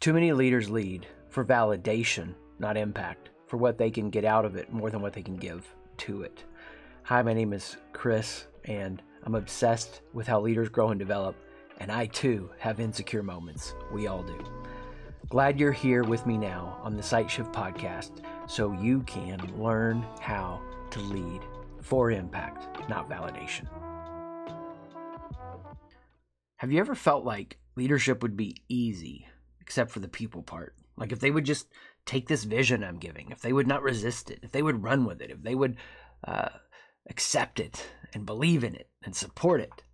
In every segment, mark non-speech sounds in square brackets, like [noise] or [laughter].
Too many leaders lead for validation, not impact, for what they can get out of it more than what they can give to it. Hi, my name is Chris, and I'm obsessed with how leaders grow and develop, and I too have insecure moments. We all do. Glad you're here with me now on the Sight Shift podcast so you can learn how to lead for impact, not validation. Have you ever felt like leadership would be easy except for the people part. Like if they would just take this vision I'm giving, if they would not resist it, if they would run with it, if they would uh, accept it and believe in it and support it.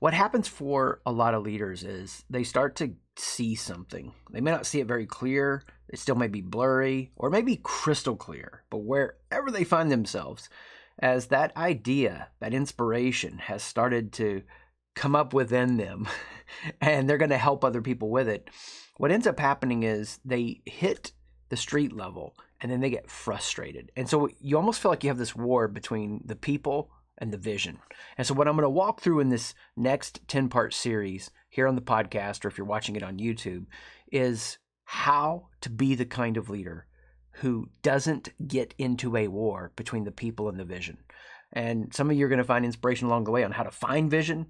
What happens for a lot of leaders is they start to see something. They may not see it very clear, it still may be blurry, or maybe crystal clear, but wherever they find themselves, as that idea, that inspiration has started to come up within them [laughs] and they're going to help other people with it, what ends up happening is they hit the street level and then they get frustrated. And so you almost feel like you have this war between the people and the vision. And so what I'm going to walk through in this next 10 part series here on the podcast, or if you're watching it on YouTube, is how to be the kind of leader who doesn't get into a war between the people and the vision. And some of you are going to find inspiration along the way on how to find vision.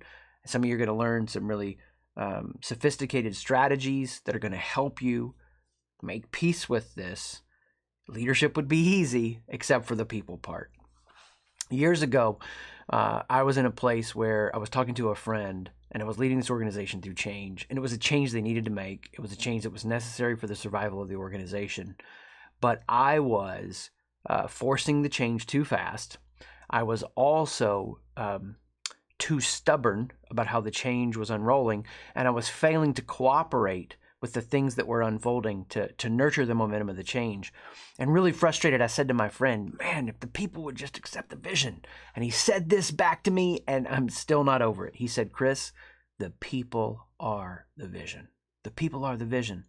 Some of you are going to learn some really um, sophisticated strategies that are going to help you make peace with this. Leadership would be easy, except for the people part. Years ago, uh, I was in a place where I was talking to a friend and I was leading this organization through change. And it was a change they needed to make, it was a change that was necessary for the survival of the organization. But I was uh, forcing the change too fast. I was also um, too stubborn about how the change was unrolling, and I was failing to cooperate with the things that were unfolding to, to nurture the momentum of the change. And really frustrated, I said to my friend, Man, if the people would just accept the vision. And he said this back to me, and I'm still not over it. He said, Chris, the people are the vision. The people are the vision.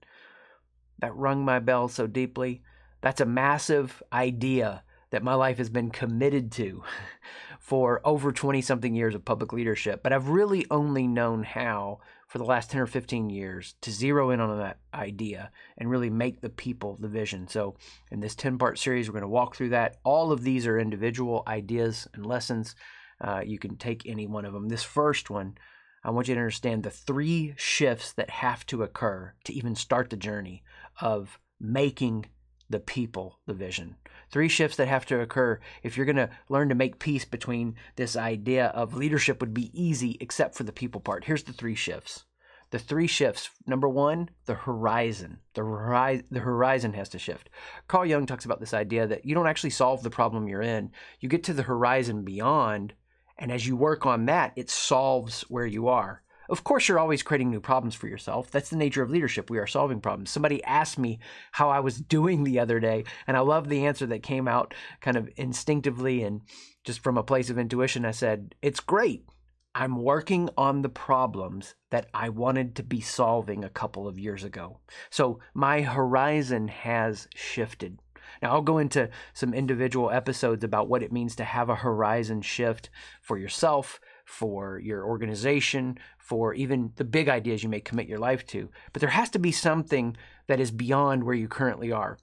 That rung my bell so deeply. That's a massive idea that my life has been committed to [laughs] for over 20 something years of public leadership, but I've really only known how for the last 10 or 15 years to zero in on that idea and really make the people the vision. So, in this 10 part series, we're going to walk through that. All of these are individual ideas and lessons. Uh, you can take any one of them. This first one, I want you to understand the three shifts that have to occur to even start the journey of making the people the vision. Three shifts that have to occur if you're going to learn to make peace between this idea of leadership would be easy except for the people part. Here's the three shifts. The three shifts. Number one, the horizon. The, hori- the horizon has to shift. Carl Jung talks about this idea that you don't actually solve the problem you're in. You get to the horizon beyond, and as you work on that, it solves where you are. Of course, you're always creating new problems for yourself. That's the nature of leadership. We are solving problems. Somebody asked me how I was [laughs] doing the other day, and I love the answer that came out kind of instinctively and just from a place of intuition. I said, It's great. I'm working on the problems that I wanted to be solving a couple of years ago. So my horizon has shifted. Now, I'll go into some individual episodes about what it means to have a horizon shift for yourself, for your organization, for even the big ideas you may commit your life to. But there has to be something that is beyond where you currently are.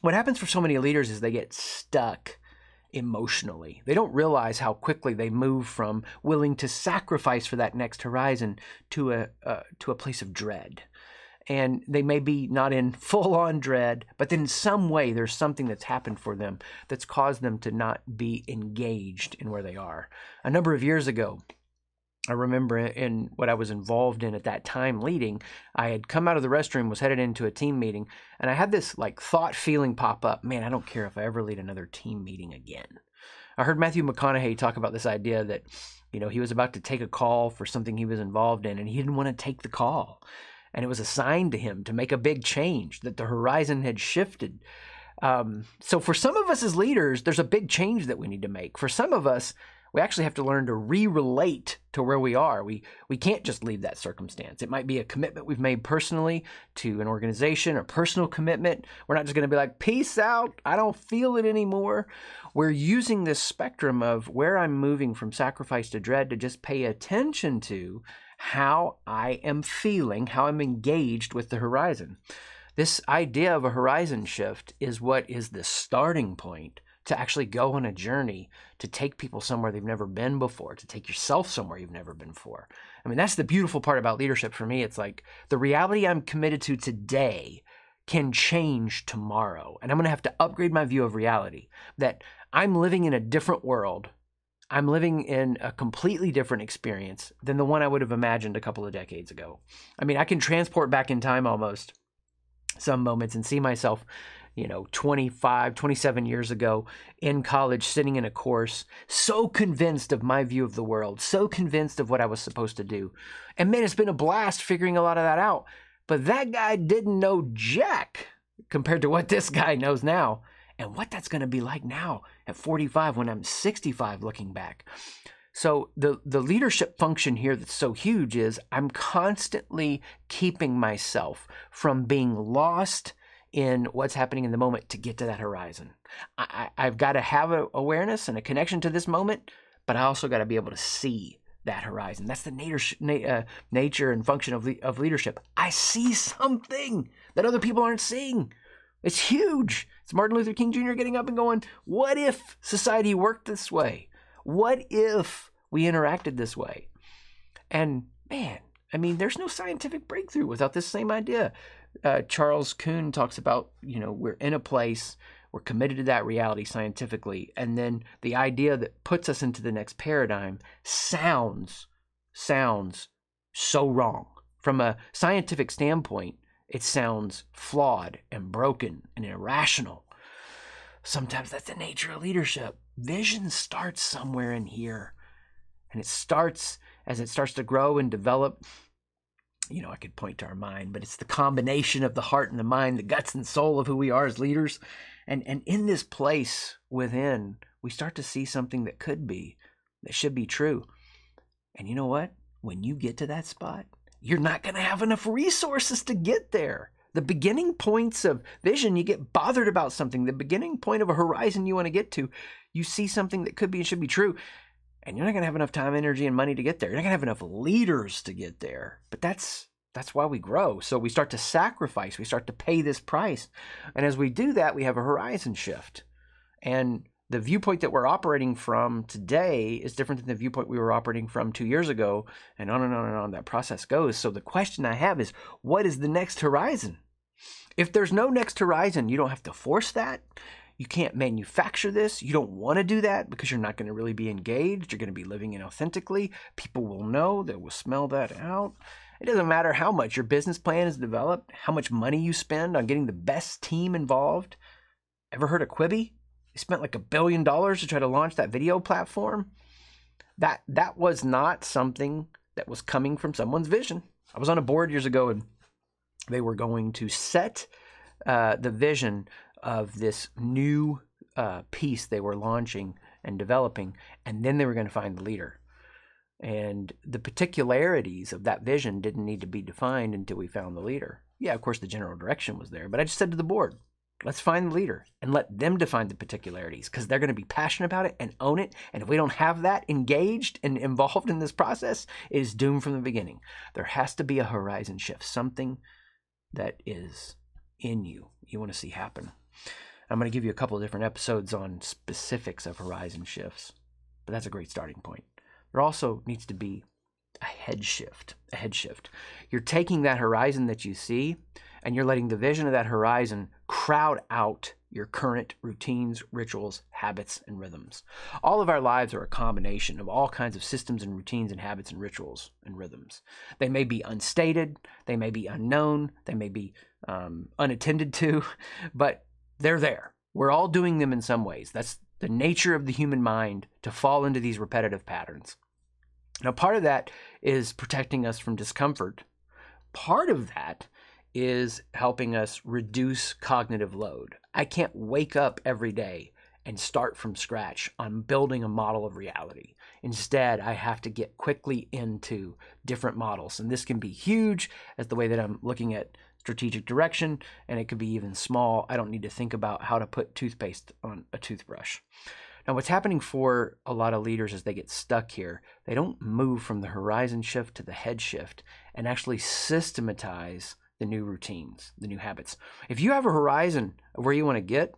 What happens for so many leaders is they get stuck emotionally. They don't realize how quickly they move from willing to sacrifice for that next horizon to a uh, to a place of dread and they may be not in [laughs] full on dread, but then in some way there's something that's happened for them that's caused them to not be engaged in where they are. A number of years ago, I remember in what I was involved in at that time leading, I had come out of the restroom, was headed into a team meeting, and I had this like thought feeling pop up man, I don't care if I ever lead another team meeting again. I heard Matthew McConaughey talk about this idea that, you know, he was about to take a call for something he was involved in, and he didn't want to take the call and it was assigned to him to make a big change, that the horizon had shifted. Um, so, for some of us as leaders, there's a big change that we need to make. For some of us, we actually have to learn to re-relate to where we are. We we can't just leave that circumstance. It might be a commitment we've made personally to an organization a personal commitment. We're not just going to be like, "Peace out. I don't feel it anymore." We're using this spectrum of where I'm moving from sacrifice to dread to just pay attention to how I am feeling, how I'm engaged with the horizon. This idea of a horizon shift is what is the starting point to actually go on a journey to take people somewhere they've never been before, to take yourself somewhere you've never been before. I mean, that's the beautiful part about leadership for me. It's like the reality I'm committed to today can change tomorrow. And I'm going to have to upgrade my view of reality that I'm living in a different world. I'm living in a completely different experience than the one I would have imagined a couple of decades ago. I mean, I can transport back in time almost some moments and see myself you know 25 27 years ago in college sitting in a course so convinced of my view of the world so convinced of what i was supposed to do. And man it's been a blast figuring a lot of that out. But that guy didn't know jack compared to what this guy knows now and what that's going to be like now at 45 when i'm 65 looking back so the the leadership function here that's so huge is I'm constantly keeping myself from being lost in what's happening in the moment to get to that horizon. I, have got to have an awareness and a connection to this moment, but I also got to be able to see that horizon. That's the nature, uh, nature and function of, le- of leadership. I see something that other people aren't seeing. It's huge. It's Martin Luther King Jr. getting up and going, What if society worked this way? What if we interacted this way? And man, I mean, there's no scientific breakthrough without this same idea uh, Charles Kuhn talks about, you know, we're in a place, we're committed to that reality scientifically, and then the idea that puts us into the next paradigm sounds sounds so wrong from a scientific standpoint. It sounds flawed and broken and irrational. Sometimes that's the nature of leadership. Vision starts somewhere in here, and it starts as it starts to grow and develop you know, I could point to our mind, but it's the combination of the heart and the mind, the guts and soul of who we are as leaders. And and in this place within, we start to see something that could be, that should be true. And you know what? When you get to that spot, you're not going to have enough resources to get there. The beginning points of vision, you get bothered about something. The beginning point of a horizon you want to get to, you see something that could be and should be true and you're not going to have enough time, energy, and money to get there. You're not going to have enough leaders to get there. But that's that's why we grow. So we start to sacrifice. We start to pay this price, and as we do that, we have a horizon shift. And the viewpoint that we're operating from today is different than the viewpoint we were operating from two years ago, and on and on and on that process goes. So the question I have is, what is the next horizon? If there's no next horizon, you don't have to force that. You can't manufacture this. You don't want to do that because you're not going to really be engaged. You're going to be living inauthentically. People will know, they will smell that out. It doesn't matter how much your business plan is developed, how much money you spend on getting the best team involved. Ever heard of Quibi? Spent like a billion dollars to try to launch that video platform. That that was not something that was coming from someone's vision. I was on a board years ago and they were going to set uh, the vision of this new uh, piece they were launching and developing, and then they were going to find the leader. And the particularities of that vision didn't need to be defined until we found the leader. Yeah, of course, the general direction was there, but I just said to the board, let's find the leader and let them define the particularities because they're going to be passionate about it and own it. And if we don't have that engaged and involved in this process, it is doomed from the beginning. There has to be a horizon shift, something that is in you you want to see happen. I'm going to give you a couple of different episodes on specifics of horizon shifts, but that's a great starting point. There also needs to be a head shift. A head shift. You're taking that horizon that you see and you're letting the vision of that horizon crowd out your current routines, rituals, habits, and rhythms. All of our lives are a combination of all kinds of systems and routines and habits and rituals and rhythms. They may be unstated, they may be unknown, they may be um, unattended to, [laughs] but they're there. We're all doing them in some ways. That's the nature of the human mind to fall into these repetitive patterns. Now, part of that is protecting us from discomfort. Part of that is helping us reduce cognitive load. I can't wake up every day and start from scratch on building a model of reality. Instead, I have to get quickly into different models. And this can be huge as the way that I'm looking at strategic direction, and it could be even small. I don't need to think about how to put toothpaste on a toothbrush. Now, what's happening for a lot of leaders as they get stuck here, they don't move from the horizon shift to the head shift and actually systematize the new routines, the new habits. If you have a horizon of where you want to get,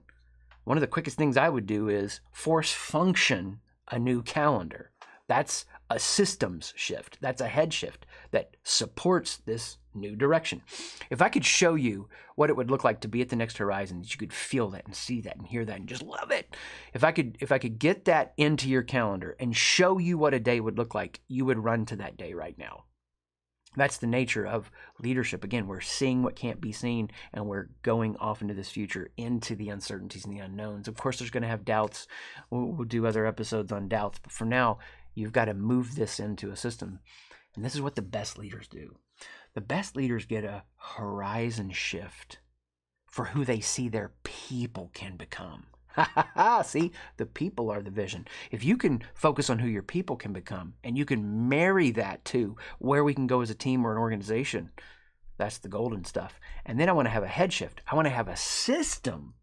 one of the quickest things I would do is force function a new calendar. That's a systems shift. That's a head shift that supports this new direction. If I could show you what it would look like to be at the next horizon, that you could feel that and see that and hear that and just love it. If I could if I could get that into your calendar and show you what a day would look like, you would run to that day right now. That's the nature of leadership. Again, we're seeing what can't be seen and we're going off into this future, into the uncertainties and the unknowns. Of course, there's going to have doubts. We'll, we'll do other episodes on doubts, but for now, you've got to move this into a system. And this is what the best leaders do. The best leaders get a horizon shift for who they see their people can become. [laughs] See, the people are the vision. If you can focus on who your people can become and you can marry that to where we can go as a team or an organization, that's the golden stuff. And then I want to have a head shift. I want to have a system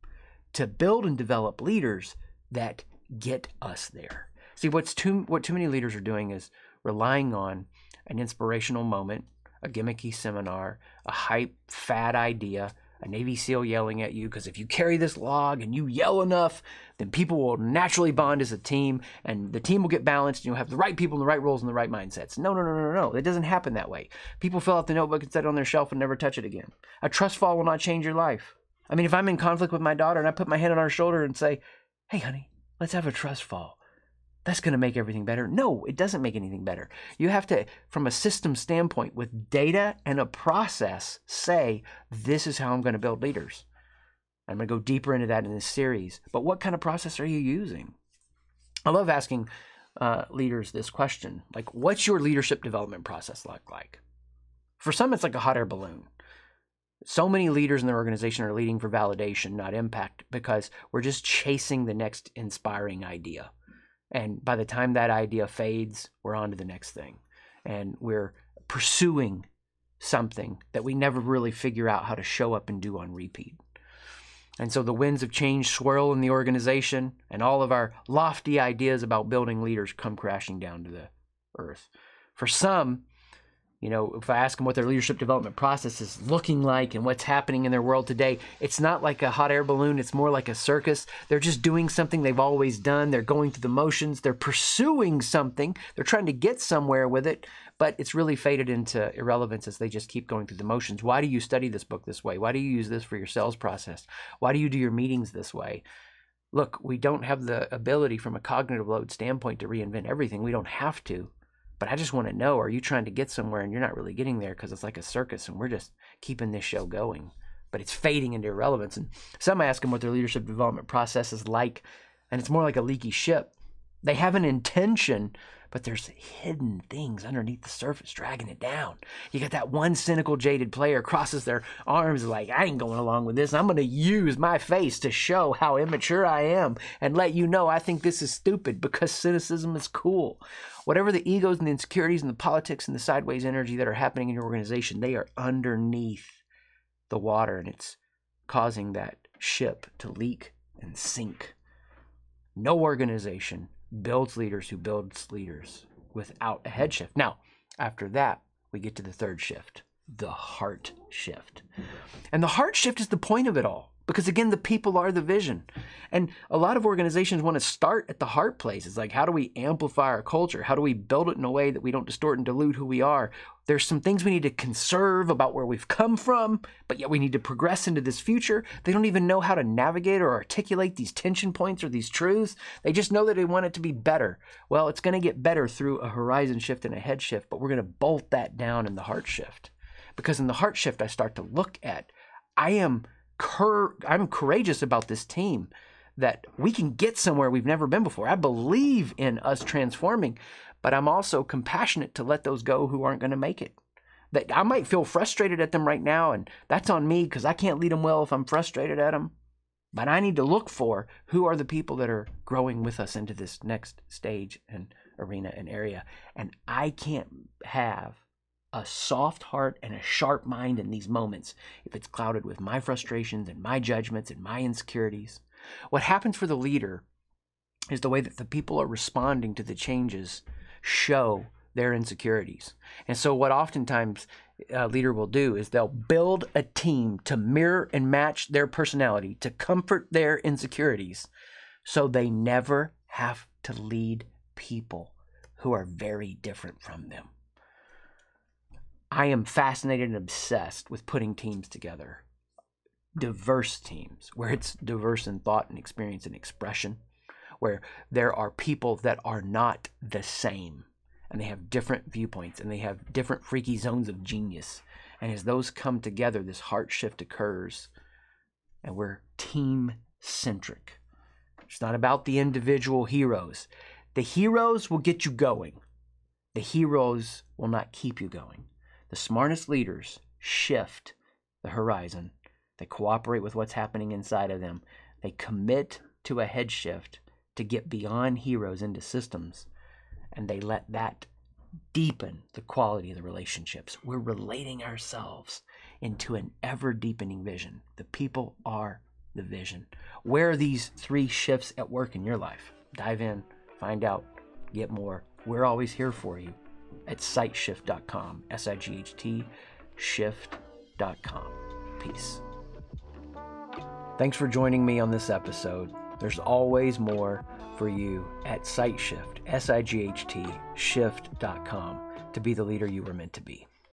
to build and develop leaders that get us there. See, what's too what too many leaders are doing is relying on an inspirational moment, a gimmicky seminar, a hype fad idea, a Navy SEAL yelling at you because if you carry this log and you yell enough, then people will naturally bond as a team and the team will get balanced and you'll have the right people in the right roles and the right mindsets. No, no, no, no, no. It doesn't happen that way. People fill out the notebook and set it on their shelf and never touch it again. A trust fall will not change your life. I mean, if I'm in conflict with my daughter and I put my hand on her shoulder and say, hey, honey, let's have a trust fall that's going to make everything better. No, it doesn't make anything better. You have to, from a system standpoint, with data and a process, say, this is how I'm going to build leaders. I'm going to go deeper into that in this series. But what kind of process are you using? I love asking uh, leaders this question like, what's your leadership development process look like? For some, it's like a hot air balloon. So many leaders in their organization are leading for validation, not impact, because we're just chasing the next inspiring idea. And by the time that idea fades, we're on to the next thing. And we're pursuing something that we never really figure out how to show up and do on repeat. And so the winds of change swirl in the organization, and all of our lofty ideas about building leaders come crashing down to the earth. For some, you know, if I ask them what their leadership development process is looking like and what's happening in their world today, it's not like a hot air balloon. It's more like a circus. They're just doing something they've always done. They're going through the motions. They're pursuing something. They're trying to get somewhere with it, but it's really faded into irrelevance as they just keep going through the motions. Why do you study this book this way? Why do you use this for your sales process? Why do you do your meetings this way? Look, we don't have the ability from a cognitive load standpoint to reinvent everything. We don't have to. But I just want to know are you trying to get somewhere and you're not really getting there because it's like a circus and we're just keeping this show going? But it's fading into irrelevance. And some ask them what their leadership development process is like, and it's more like a leaky ship. They have an intention but there's hidden things underneath the surface dragging it down. You got that one cynical, jaded player crosses their arms like, I ain't going along with this. I'm going to use my face to show how immature I am and let you know I think this is stupid because cynicism is cool. Whatever the egos and the insecurities and the politics and the sideways energy that are happening in your organization, they are underneath the water and it's causing that ship to leak and sink. No organization builds leaders who builds leaders without a head shift. Now, after that, we get to the third shift, the heart shift. And the heart shift is the point of it all because again the people are the vision. And a lot of organizations want to start at the heart place it's like how do we amplify our culture? How do we build it in a way that we don't distort and dilute who we are? There's some things we need to conserve about where we've come from but yet we need to progress into this future. They don't even know how to navigate or articulate these tension points or these truths. They just know that they want it to be better. Well it's going to get better through a horizon shift and a head shift but we're going to bolt that down in the heart shift. Because in the heart shift i start to look at i am cur- I'm courageous about this team that we can get somewhere we've never been before. I believe in us transforming, but I'm also compassionate to let those go who aren't going to make it. That I might feel frustrated at them right now, and that's on me because I can't lead them well if I'm frustrated at them. But I need to look for who are the people that are growing with us into this next stage and arena and area. And I can't have a soft heart and a sharp mind in these moments if it's clouded with my frustrations and my judgments and my insecurities. What happens for the leader is the way that the people are responding to the changes show their insecurities. And so, what oftentimes a leader will do is they'll build a team to mirror and match their personality to comfort their insecurities so they never have to lead people who are very different from them. I am fascinated and obsessed with putting teams together. Diverse teams, where it's diverse in thought and experience and expression, where there are people that are not the same and they have different viewpoints and they have different freaky zones of genius. And as those come together, this heart shift occurs and we're team centric. It's not about the individual heroes. The heroes will get you going, the heroes will not keep you going. The smartest leaders shift the horizon. They cooperate with what's happening inside of them. They commit to a head shift to get beyond heroes into systems and they let that deepen the quality of the relationships. We're relating ourselves into an ever deepening vision. The people are the vision. Where are these three shifts at work in your life? Dive in, find out, get more. We're always here for you at sightshift.com. S I G H T shift.com. Peace. Thanks for joining me on this episode. There's always more for you at SightShift, S I G H T, shift.com to be the leader you were meant to be.